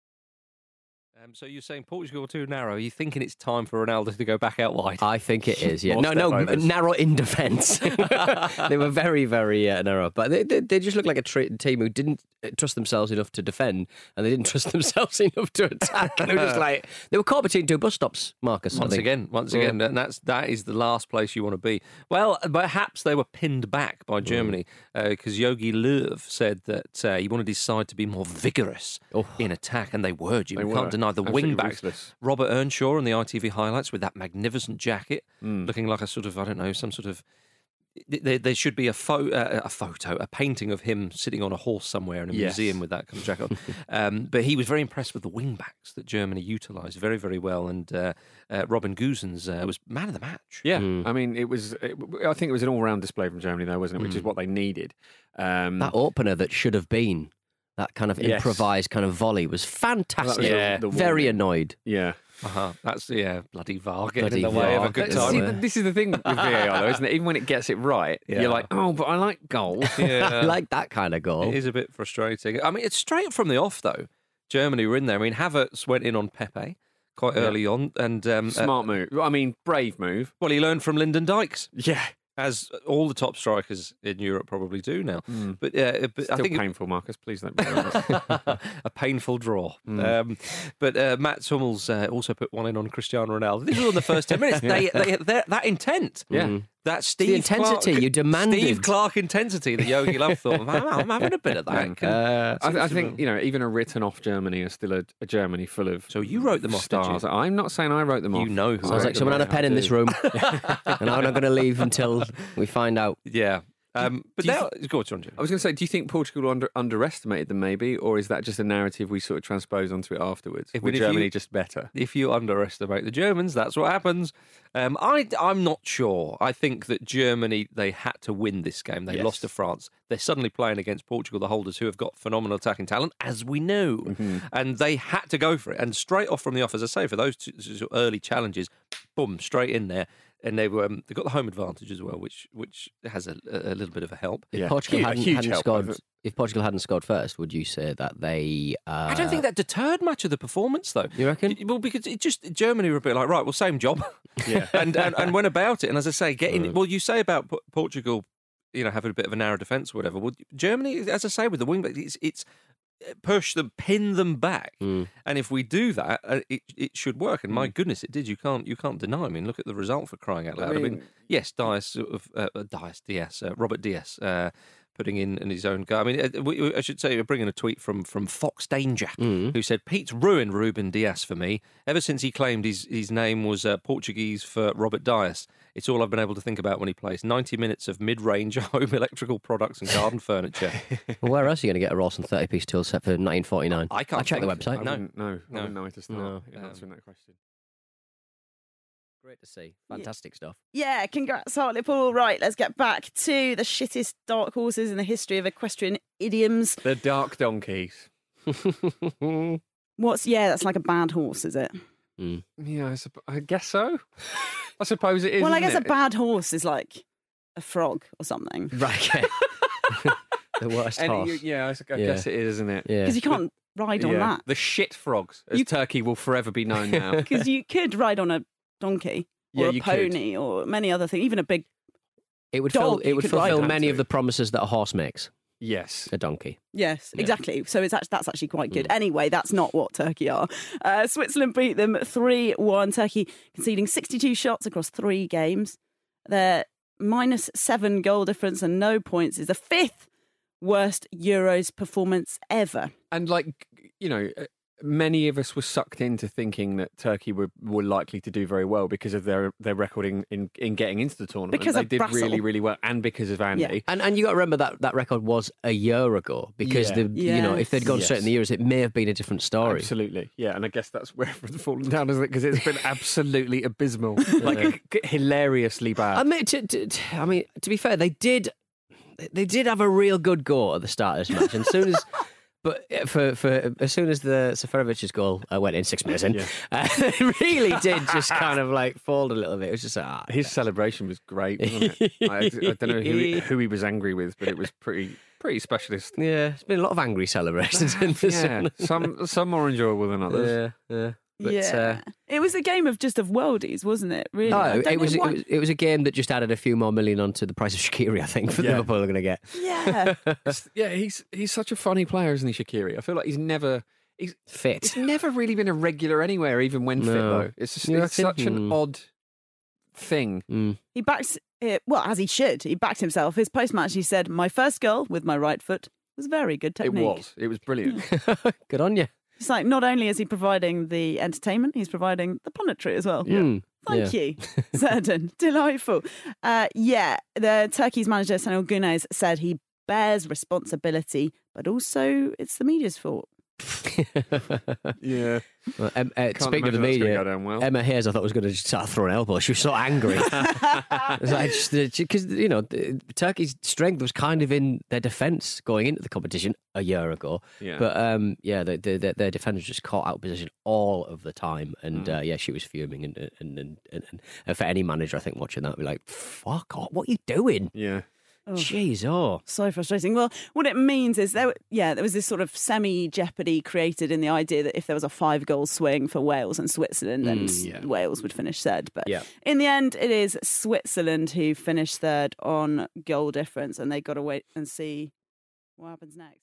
Um, so you're saying Portugal too narrow? Are you thinking it's time for Ronaldo to go back out wide? I think it is. Yeah. No, no, narrow in defence. they were very, very uh, narrow, but they, they, they just looked like a tra- team who didn't uh, trust themselves enough to defend, and they didn't trust themselves enough to attack. And they were just like they were caught between two bus stops. Marcus, Once again, once Yeah. again, and that's that is the last place you want to be. Well, perhaps they were pinned back by Mm. Germany because Jogi Löw said that uh, he wanted his side to be more vigorous in attack, and they were. Jim. They you were. can't deny the Absolutely wing backs. ruthless. Robert Earnshaw in the ITV highlights with that magnificent jacket, Mm. looking like a sort of I don't know some sort of. There, there should be a, pho- uh, a photo, a painting of him sitting on a horse somewhere in a Yes. museum with that kind of jacket on. um, but he was very impressed with the wing backs that Germany utilised very, very well. And uh, uh, Robin Gosens uh, was man of the match. Yeah, Mm. I mean, it was. It, I think it was an all-round display from Germany, though, wasn't it? Which is what they needed. Um, That opener that should have been that kind of Yes. improvised kind of volley was fantastic. the- Yeah. the very annoyed. yeah. Uh-huh. That's yeah, bloody VAR getting Bloody in the way of a good It's, See, time. uh, this is the thing with VAR, though, isn't it? Even when it gets it right, Yeah. you're like, oh, but I like goals. Yeah. I like that kind of goal. It is a bit frustrating. I mean, it's straight from the off though. Germany were in there. I mean, Havertz went in on Pepe quite Yeah. early on, and um, uh, Smart move. I mean, brave move. well, he learned from Lyndon Dykes, Yeah. As all the top strikers in Europe probably do now. But, uh, but I Still think it- painful, Marcus. Please don't. A painful draw. Um, but uh, Matt Hummels uh, also put one in on Cristiano Ronaldo. This was on the first 10 minutes. they, they, they're that intent. Yeah. Mm. That the Steve intensity Clarke, you demanded. Steve Clarke intensity that Jogi Löw thought, "I'm, I'm having a bit of that. Uh, I, I think you know even a written off Germany is still a, a Germany full of. So you wrote them off, did you? stars. I'm not saying I wrote them off. You know who Sounds like someone had a pen in this room, and I'm not going to leave until we find out. yeah. Um, but do now, go on, John. I was going to say, do you think Portugal under, underestimated them maybe, or is that just a narrative we sort of transpose onto it afterwards? If- With if you- Germany just better? if you underestimate the Germans, that's what happens. Um, I, I'm not sure. I think that Germany, they had to win this game. They Yes. lost to France. They're suddenly playing against Portugal, the holders, who have got phenomenal attacking talent, as we know. Mm-hmm. And they had to go for it. And straight off from the off, as I say, for those two, two early challenges, boom, straight in there. And they were um, they got the home advantage as well, which which has a, a little bit of a help. If Yeah. Portugal Huge- hadn't, huge hadn't help, scored, if Portugal hadn't scored first, would you say that they? Uh, I don't think that deterred much of the performance, though. You reckon? Well, because it just Germany were a bit like, right, well, same job, Yeah. and, and and went about it. And as I say, getting well, you say about P- Portugal, you know, having a bit of a narrow defence or whatever. Well, Germany, as I say, with the wing back, it's it's uh, push them, pin them back, Mm. and if we do that, uh, it it should work. And my goodness, it did. You can't you can't deny. I mean, look at the result for crying out loud. I mean, mean- yes, Dias sort of uh, uh, Dias Diaz, uh, Robert Diaz. Uh, Putting in, in his own go. I mean, uh, we, we- I should say, we're bringing a tweet from from Fox Danger, Mm. who said Pete's ruined Ruben Dias for me ever since he claimed his his name was uh, Portuguese for Robert Dyas. It's all I've been able to think about when he plays. Ninety minutes of mid range home electrical products and garden furniture. Well, where else are you going to get a Rolson 30 piece tool set for 1949? I can't I checked the website. I No. wouldn't know. I No. wouldn't know where to start No. in answering that question. Great to see. Fantastic stuff. Yeah, congrats, Hartlepool. Right, let's get back to the shittest dark horses in the history of equestrian idioms. The Dark Donkeys. What's yeah? That's like a bad horse, is it? Hmm. Yeah, I, supp- I guess so. I suppose it is. well, I isn't guess a bad horse is like a frog or something. Right, okay. the worst And horse. you- yeah, I Yeah. guess it is, isn't it? Yeah. Because you can't ride on Yeah. that. The shit frogs, as You- Turkey will forever be known now. Because you could ride on a donkey or Yeah, a you could. pony or many other things, even a big. It would, dog fill, it would fulfill on. many of the promises that a horse makes. yes. A donkey. Yes, Yeah. exactly. So it's actually, that's actually quite Mm. good. Anyway, that's not what Turkey are. Uh, Switzerland beat them 3 1. Turkey conceding 62 shots across three games. Their minus seven goal difference and no points is the fifth worst Euros performance ever. And like you know, uh, many of us were sucked into thinking that Turkey were, were likely to do very well because of their their record in, in, in getting into the tournament. Because they of did Brassel. really really well, and because of Andy. Yeah. And and you got to remember that that record was a year ago because Yeah. the you know if they'd gone Yes. straight in the Euros, it may have been a different story. Absolutely, yeah, and I guess that's where it's fallen down, isn't it? Because it's been absolutely abysmal, like hilariously bad. I mean, to, to, to- I mean, to be fair, they did they did have a real good go at the start of this match, and as soon as. But uh, for, for as soon as the Seferovic's goal uh, went in six minutes in, Yeah. uh, it really did just kind of like fold a little bit. It was just like, ah, His celebration was great, wasn't it? I, I don't know who he, who he was angry with, but it was pretty pretty specialist. yeah, it's been a lot of angry celebrations in this. Yeah, some some more enjoyable than others. yeah, yeah. But, yeah. uh, it was a game of just of worldies, wasn't it? Really? no, it was, know it was it was a game that just added a few more million onto the price of Shaqiri. I think for Yeah. Liverpool are going to get. Yeah. Yeah, he's he's such a funny player, isn't he, Shaqiri? I feel like he's never he's Fit. he's never really been a regular anywhere, even when fit No. though. It's just it's such an odd thing. Mm. He backs it, well, as he should. He backed himself. His post match, he said, My first goal with my right foot was very good technique. It was. It was brilliant. Good on you. It's like not only is he providing the entertainment, he's providing the punditry as well. Mm. Thank you, Xherdan. Delightful. Uh, yeah, the Turkey's manager, Senol Gunes, said he bears responsibility, but also it's the media's fault. Yeah. Well, um, uh, speaking of the imagine that's gonna media, well. Emma Hayes, I thought was going to just start throwing elbows. She was so angry. Because you know Turkey's strength was kind of in their defence going into the competition a year ago. Yeah. But um, yeah, the, the, the, their defenders just caught out of position all of the time, and Mm. uh, yeah, she was fuming. And and, and and and for any manager, I think watching that, would be like, "Fuck off! What are you doing?" Yeah. Jeez, oh, So frustrating. Well, what it means is there, yeah, there was this sort of semi jeopardy created in the idea that if there was a five goal swing for Wales and Switzerland, then Mm, yeah. Wales would finish third. But Yeah. in the end, it is Switzerland who finished third on goal difference, and they got to wait and see what happens next.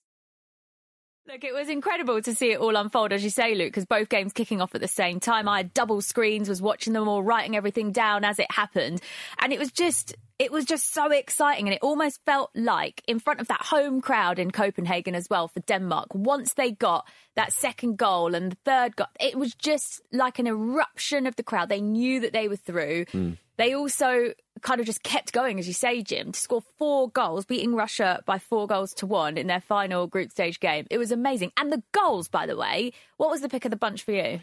Look, it was incredible to see it all unfold, as you say, Luke, because both games kicking off at the same time. I had double screens, was watching them all, writing everything down as it happened. And it was just, it was just so exciting. And it almost felt like in front of that home crowd in Copenhagen as well for Denmark, once they got that second goal and the third goal, it was just like an eruption of the crowd. They knew that they were through. Hmm. They also kind of just kept going, as you say, Jim, to score four goals, beating Russia by four goals to one in their final group stage game. It was amazing. And the goals, by the way, what was the pick of the bunch for you?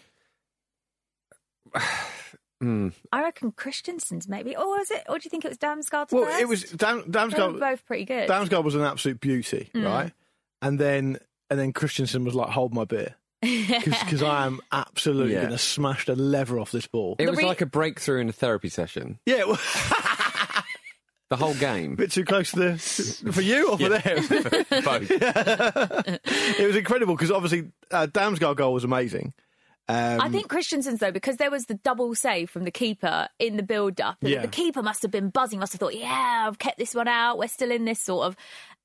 Mm. I reckon Christensen's maybe. Or was it? Or do you think it was Damsgaard's Well, first? it was Dam, They were Damsgaard. both pretty good. Damsgaard was an absolute beauty, Mm. right? And then and then Christensen was like, "Hold my beer," because I am absolutely Yeah. going to smash the lever off this ball. It was like a breakthrough in a therapy session. yeah, well, The whole game. a bit too close to the for you or for them. Both. it was incredible because obviously uh, Damsgaard goal was amazing. Um, I think Christensen's though, because there was the double save from the keeper in the build-up. The, Yeah. the keeper must have been buzzing. Must have thought, "Yeah, I've kept this one out. We're still in this sort of."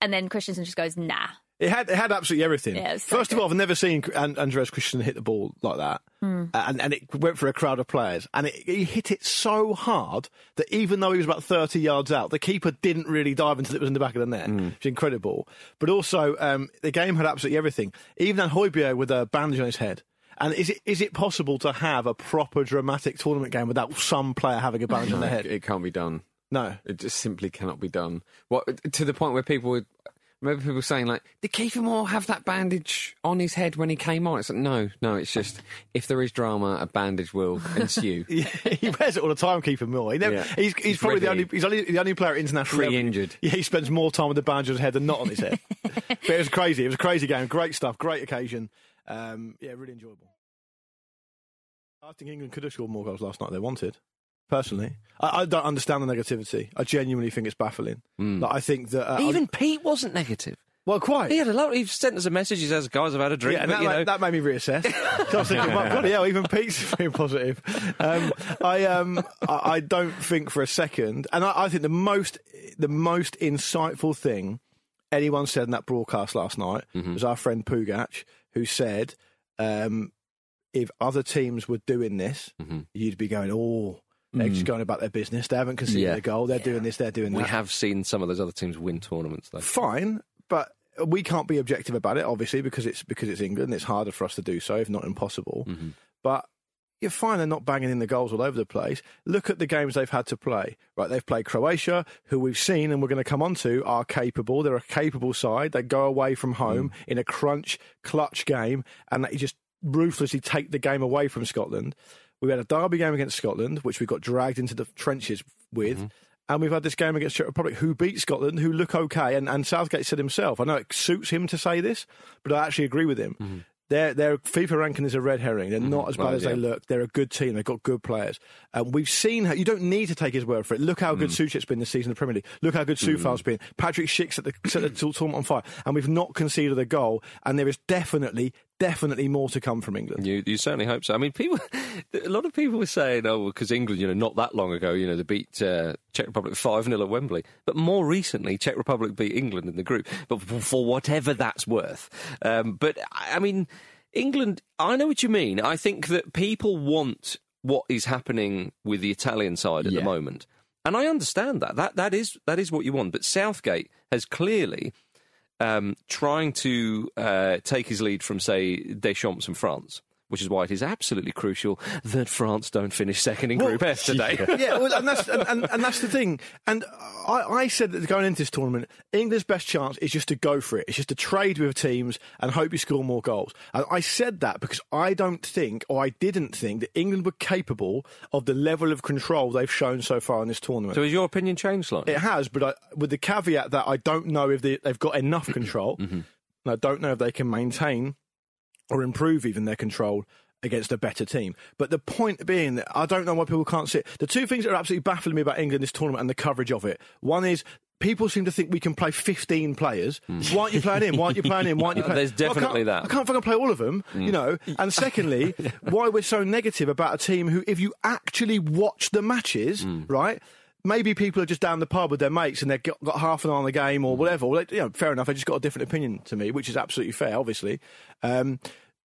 And then Christensen just goes, "Nah." It had it had absolutely everything. Yeah, so First of all, I've never seen An- Andreas Christian hit the ball like that. Uh, and and it went for a crowd of players, and it, he hit it so hard that even though he was about thirty yards out, the keeper didn't really dive until it was in the back of the net. It's incredible. But also, um, the game had absolutely everything. Even that Højbjerg with a bandage on his head. And is it is it possible to have a proper dramatic tournament game without some player having a bandage on their head? It can't be done. No, it just simply cannot be done. What to the point where people would remember people saying like, "Did Kiefer Moore have that bandage on his head when he came on?" It's like, no, no. It's just if there is drama, a bandage will ensue. Yeah, he wears it all the time, Kiefer Moore. He never, Yeah. he's, he's, He's probably the only he's only the only player at international Pre-injured. Yeah, he spends more time with the bandage on his head than not on his head. but it was crazy. It was a crazy game. Great stuff. Great occasion. Um, yeah, really enjoyable. I think England could have scored more goals last night. They wanted. Personally, I, I don't understand the negativity. I genuinely think it's baffling. Like, I think that uh, Even Pete wasn't negative. Well, quite. He had a lot. He sent us a message. He says, "Guys, I've had a drink." Yeah, and but, that, you know, that made me reassess. so I was thinking, well, bloody hell, even Pete's being positive. Um, I, um, I, I don't think for a second, and I, I think the most, the most insightful thing anyone said in that broadcast last night was our friend Pugach, who said, um, if other teams were doing this, mm-hmm. you'd be going, oh, they're just mm. going about their business. They haven't conceded Yeah. a goal. They're doing this. They're doing that. we have seen some of those other teams win tournaments, though. fine, but we can't be objective about it, obviously, because it's because it's England. It's harder for us to do so, if not impossible. Mm-hmm. But you're fine. They're not banging in the goals all over the place. Look at the games they've had to play. Right, they've played Croatia, who we've seen and we're going to come on to, are capable. They're a capable side. They go away from hmm. home in a crunch, clutch game, and they just ruthlessly take the game away from Scotland. We had a derby game against Scotland, which we got dragged into the trenches with. Hmm. And we've had this game against Czech Republic, who beat Scotland, who look okay. And, and Southgate said himself, I know it suits him to say this, but I actually agree with him. Hmm. Their their FIFA ranking is a red herring. They're mm-hmm. not as bad Right, as they look. They're a good team. They've got good players. And we've seen how you don't need to take his word for it. Look how good mm. Souček's been this season in the Premier League. Look how good mm-hmm. Coufal's been. Patrick Schick's at the, set the tournament on fire. And we've not conceded a goal. And there is definitely, definitely more to come from England. You, you certainly hope so. I mean, people, a lot of people were saying, oh, because England, you know, not that long ago, you know, they beat uh, Czech Republic 5 0 at Wembley. But more recently, Czech Republic beat England in the group, but for, whatever that's worth. Um, but, I I mean, England, I know what you mean. I think that people want what is happening with the Italian side at the moment. And I understand that. That that is that is what you want. But Southgate has clearly um, trying to uh, take his lead from, say, Deschamps and France, which is why it is absolutely crucial that France don't finish second in Group F today. yeah, well, and that's and, and, and that's the thing. And I, I said that going into this tournament, England's best chance is just to go for it. It's just to trade with teams and hope you score more goals. And I said that because I don't think, or I didn't think, that England were capable of the level of control they've shown so far in this tournament. so has your opinion changed slightly? It has, but I, with the caveat that I don't know if they, they've got enough control, Mm-hmm. and I don't know if they can maintain or improve even their control against a better team. But the point being that I don't know why people can't see it. The two things that are absolutely baffling me about England this tournament and the coverage of it. One is. People seem to think we can play 15 players. Hmm. Why aren't you playing him? Why aren't you playing him? Why aren't you playing there's definitely I that. I can't fucking play all of them, hmm. you know. And secondly, why we're so negative about a team who, if you actually watch the matches, hmm. right, maybe people are just down the pub with their mates and they've got, got half an hour on the game or whatever. Well, they, you know, fair enough. They just got a different opinion to me, which is absolutely fair, obviously. Um,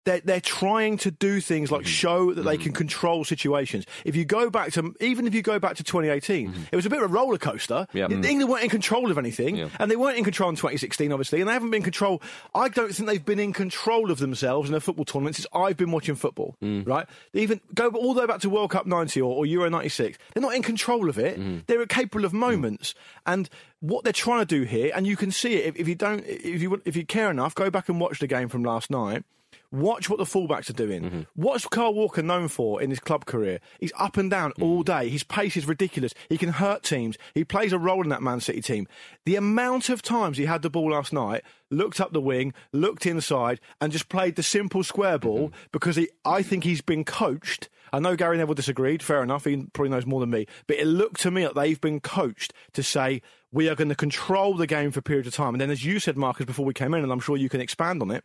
they're, they're trying to do things Mm-hmm. like show that they can control situations. If you go back to, even if you go back to 2018, it was a bit of a roller coaster. Mm-hmm. Yeah. Mm. England weren't in control of anything, and they weren't in control in 2016, obviously, and they haven't been in control. I don't think they've been in control of themselves in a football tournament since I've been watching football, Mm. right? They even go all the way back to World Cup 90 or, or Euro 96. They're not in control of it. Mm-hmm. They're capable of moments. And what they're trying to do here, and you can see it if, if you don't, if you if you care enough, go back and watch the game from last night. Watch what the fullbacks are doing. Mm-hmm. What's Kyle Walker known for in his club career? He's up and down Mm. all day. His pace is ridiculous. He can hurt teams. He plays a role in that Man City team. The amount of times he had the ball last night, looked up the wing, looked inside, and just played the simple square ball Mm-hmm. because he, I think he's been coached. I know Gary Neville disagreed. Fair enough. He probably knows more than me. But it looked to me like they've been coached to say we are going to control the game for a period of time. And then, as you said, Marcus, before we came in, and I'm sure you can expand on it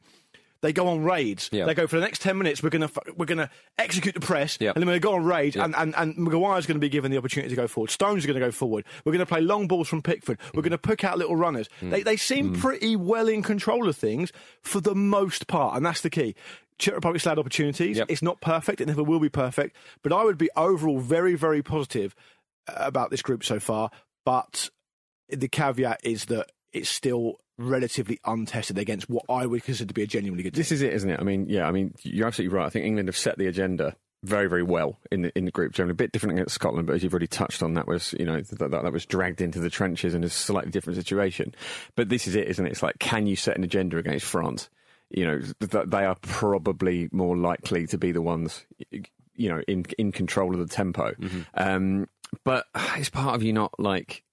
they go on raids. Yeah. They go for the next ten minutes. We're gonna we're gonna execute the press, Yeah. and then we're gonna go on raid. Yeah. And, and and Maguire's going to be given the opportunity to go forward. Stones are going to go forward. We're going to play long balls from Pickford. We're going to pick out little runners. Mm. They they seem pretty well in control of things for the most part, and that's the key. Czech Republic still had opportunities. Yep. It's not perfect. It never will be perfect. But I would be overall very very positive uh, about this group so far. But the caveat is that it's still relatively untested against what I would consider to be a genuinely good team. This is it, isn't it? I mean, yeah, I mean, you're absolutely right. I think England have set the agenda very, very well in the in the group. Generally, a bit different against Scotland, but as you've already touched on, that was you know that, that, that was dragged into the trenches in a slightly different situation. But this is it, isn't it? It's like, can you set an agenda against France? You know, th- they are probably more likely to be the ones, you know, in in control of the tempo. Um, but it's part of you not like?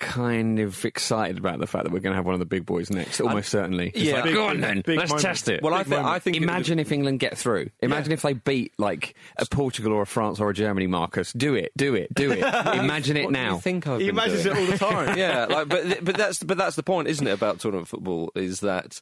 Kind of excited about the fact that we're going to have one of the big boys next, almost certainly. It's Yeah. like, Big- go on then, big let's moment. test it. Well, I, Big think I think it- Imagine if England get through. Imagine if they beat like a Portugal or a France or a Germany, Marcus. Do it, do it, do it. Imagine it What do now. you think I've He been imagines doing? it all the time. yeah, like, but but that's but that's the point, isn't it? About tournament football is that.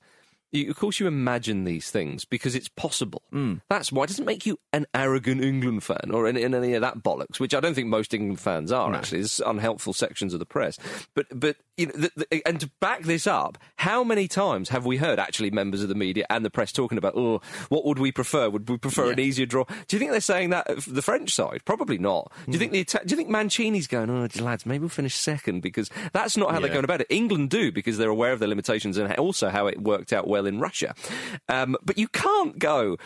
You, of course, you imagine these things because it's possible. Hmm. That's why it doesn't make you an arrogant England fan or any, any of that bollocks, which I don't think most England fans are. Actually, there's unhelpful sections of the press. But but you know, the, the, and to back this up, how many times have we heard actually members of the media and the press talking about, oh, what would we prefer? Would we prefer an easier draw? Do you think they're saying that the French side? Probably not. Do you hmm. think the do you think Mancini's going? Oh, lads, maybe we'll finish second because that's not how they're going about it. England do because they're aware of their limitations and also how it worked out well in Russia. Um, but you can't go.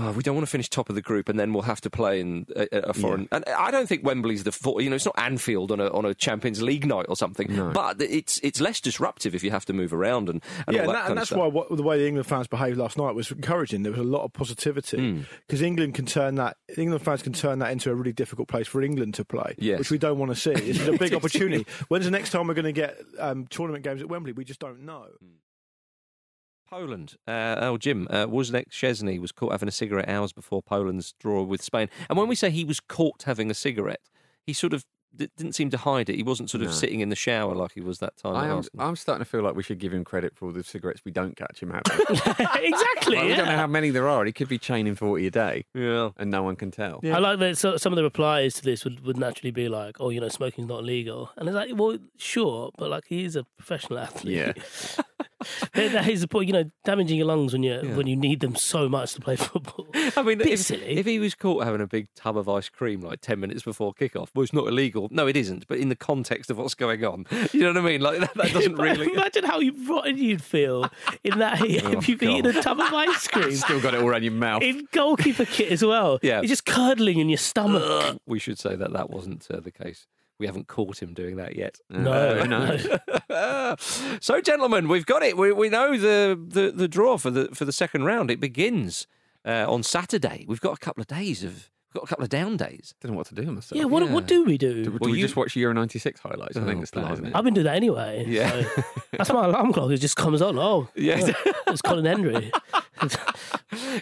Oh, we don't want to finish top of the group, and then we'll have to play in a, a foreign. And I don't think Wembley's the you know it's not Anfield on a on a Champions League night or something. But it's it's less disruptive if you have to move around and, and yeah, all that and, that, and that's why what, the way the England fans behaved last night was encouraging. There was a lot of Hmm. positivity because England can turn that. England fans can turn that into a really difficult place for England to play, Yes. which we don't want to see. This is a big opportunity. When's the next time we're going to get um, tournament games at Wembley? We just don't know. Poland. Uh, oh, Jim, uh, Wojciech Szczęsny was caught having a cigarette hours before Poland's draw with Spain. And when we say he was caught having a cigarette, he sort of d- didn't seem to hide it. He wasn't sort of No. sitting in the shower like he was that time. I am, I'm starting to feel like we should give him credit for all the cigarettes we don't catch him having. exactly. Like, we don't know how many there are. He could be chaining 40 a day Yeah. and no one can tell. I like that so, some of the replies to this would, would naturally be like, oh, you know, smoking's not legal. And it's like, well, sure, but like he is a professional athlete. Yeah. that, is the point, you know, damaging your lungs when you Yeah. when you need them so much to play football. I mean, if, silly. if he was caught having a big tub of ice cream like 10 minutes before kickoff, well, it's not illegal. No, it isn't. But in the context of what's going on, you know what I mean? Like, that, that doesn't really. Imagine how you rotten you'd feel in that if you've eaten a tub of ice cream. Still got it all around your mouth. In goalkeeper kit as well. Yeah. You're just curdling in your stomach. We should say that that wasn't uh, the case. We haven't caught him doing that yet. No, who so, gentlemen, we've got it. We, we know the, the, the draw for the for the second round. It begins uh, on Saturday. We've got a couple of days of we've got a couple of down days. Didn't know what to do myself. Yeah, what, Yeah. what do we do? Do, do Well, we you- just watch Euro 96 highlights? I Oh, think it's that, isn't it? I've been doing that anyway. Yeah. so that's my alarm clock. It just comes on. Oh, Yeah. it's Colin Hendry.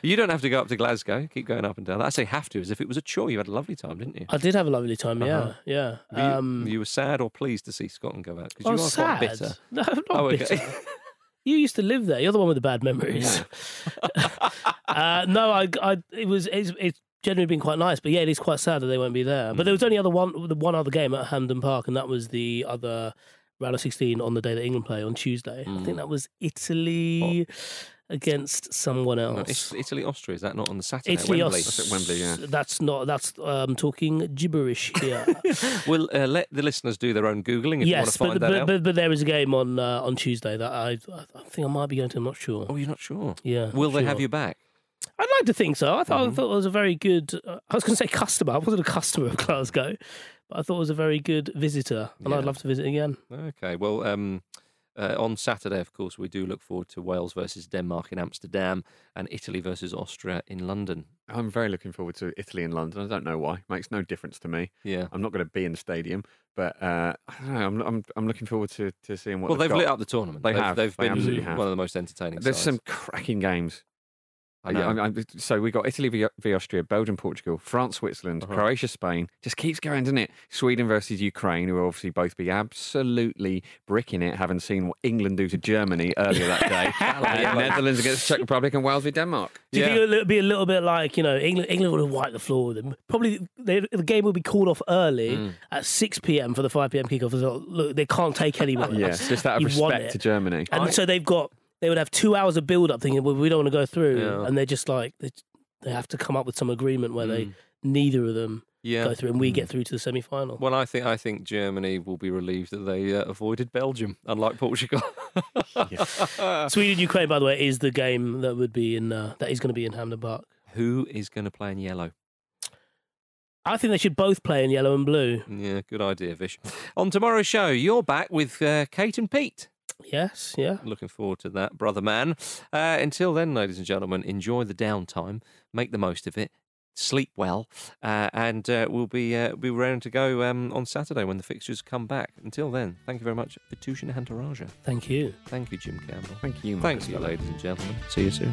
You don't have to go up to Glasgow. Keep going up and down. I say have to, as if it was a chore. You had a lovely time, didn't you? I did have a lovely time. Yeah, Uh-huh. yeah. Were you, Um, you were sad or pleased to see Scotland go out because I you was are quite bitter. No, I'm not Oh, okay. bitter. You used to live there. You're the one with the bad memories. uh, no, I, I, it was, it's, it's generally been quite nice. But yeah, it is quite sad that they won't be there. But there was only other one, the one other game at Hampden Park, and that was the other round of 16 on the day that England play on Tuesday. I think that was Italy against someone No, else. Italy, Austria. Is that not on the Saturday? at Italy, Wembley? Aus- That's not. That's um, talking gibberish here. We'll uh, let the listeners do their own googling if you want yes, to find but, that but, out. but but there is a game on uh, on Tuesday that I I think I might be going to. I'm not sure. Oh, you're not sure? Yeah. Will they sure. have you back? I'd like to think so. I thought, Mm-hmm. I thought it was a very good. Uh, I was going to say customer. I wasn't a customer of Glasgow, but I thought it was a very good visitor, and Yeah. I'd love to visit again. Okay. Well, um, uh, on Saturday, of course, we do look forward to Wales versus Denmark in Amsterdam and Italy versus Austria in London. I'm very looking forward to Italy and London. I don't know why. it Makes no difference to me. Yeah. I'm not going to be in the stadium, but uh, I don't know. I'm, I'm I'm looking forward to, to seeing what. well, they've got. lit up the tournament. They they've, have. They've They been absolutely have. one of the most entertaining. There's sides. some cracking games. I Uh, yeah, I'm- I'm- so we got Italy v, v Austria, Belgium, Portugal, France, Switzerland, Uh-huh. Croatia, Spain. Just keeps going, doesn't it? Sweden versus Ukraine, who will obviously both be absolutely bricking it, having seen what England do to Germany earlier that day. Uh, Netherlands against Czech Republic and Wales v Denmark. Do you think it'll be a little bit like you know England? England would have wiped the floor with them. Probably they, the game will be called off early Mm. at six p.m. for the five p.m. kickoff. As well. Look, they can't take any more. Yeah, just out of You've respect to Germany. And so they've got they would have two hours of build up, thinking, well, we don't want to go through, Yeah. and they're just like they, they have to come up with some agreement where they Mm. neither of them Yeah. go through, and we get through to the semi final. Well, I think I think Germany will be relieved that they uh, avoided Belgium, unlike Portugal. Sweden Ukraine, by the way, is the game that would be in uh, that is going to be in Hampden Park. Who is going to play in yellow? I think they should both play in yellow and blue. Yeah, good idea, Vish. On tomorrow's show, you're back with uh, Kate and Pete. Yes, yeah. Looking forward to that, brother man. Uh, until then, ladies and gentlemen, enjoy the downtime, make the most of it, sleep well, uh, and uh, we'll be uh, be round to go um, on Saturday when the fixtures come back. Until then, thank you very much, Vithushan Ehantharajah. Thank you. Thank you, Jim Campbell. Thank you. Thanks, you, ladies and gentlemen. See you soon.